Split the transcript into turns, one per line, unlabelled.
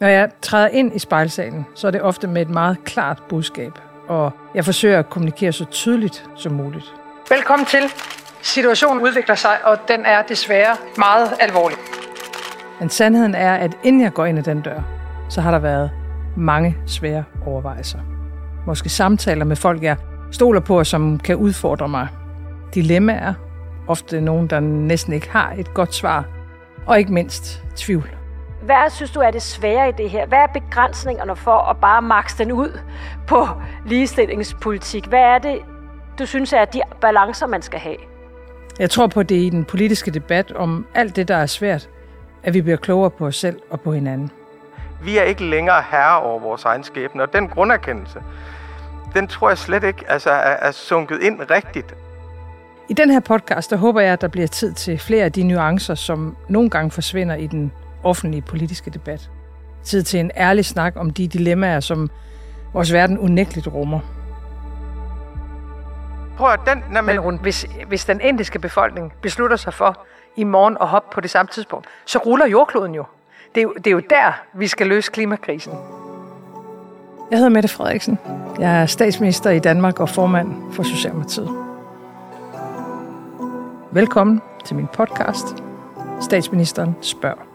Når jeg træder ind i spejlsalen, så er det ofte med et meget klart budskab, og jeg forsøger at kommunikere så tydeligt som muligt. Velkommen til. Situationen udvikler sig, og den er desværre meget alvorlig. Men sandheden er, at inden jeg går ind ad den dør, så har der været mange svære overvejelser. Måske samtaler med folk, jeg stoler på, som kan udfordre mig. Dilemmaer, ofte nogen, der næsten ikke har et godt svar, og ikke mindst tvivl.
Hvad synes du er det svære i det her? Hvad er begrænsningerne for at bare makse den ud på ligestillingspolitik? Hvad er det, du synes er de balancer, man skal have?
Jeg tror på, at det er i den politiske debat om alt det, der er svært, at vi bliver klogere på os selv og på hinanden.
Vi er ikke længere herre over vores egen skæbne, og den grunderkendelse, den tror jeg slet ikke altså, er, er sunket ind rigtigt.
I den her podcast, der håber jeg, at der bliver tid til flere af de nuancer, som nogle gange forsvinder i den offentlige politiske debat. Tid til en ærlig snak om de dilemmaer, som vores verden unægteligt rummer.
Prøv at den...
Når man... Men hvis, hvis den indiske befolkning beslutter sig for i morgen at hoppe på det samme tidspunkt, så ruller jordkloden jo. Det er jo, det er jo der, vi skal løse klimakrisen. Jeg hedder Mette Frederiksen. Jeg er statsminister i Danmark og formand for Socialdemokratiet. Velkommen til min podcast. Statsministeren spørger.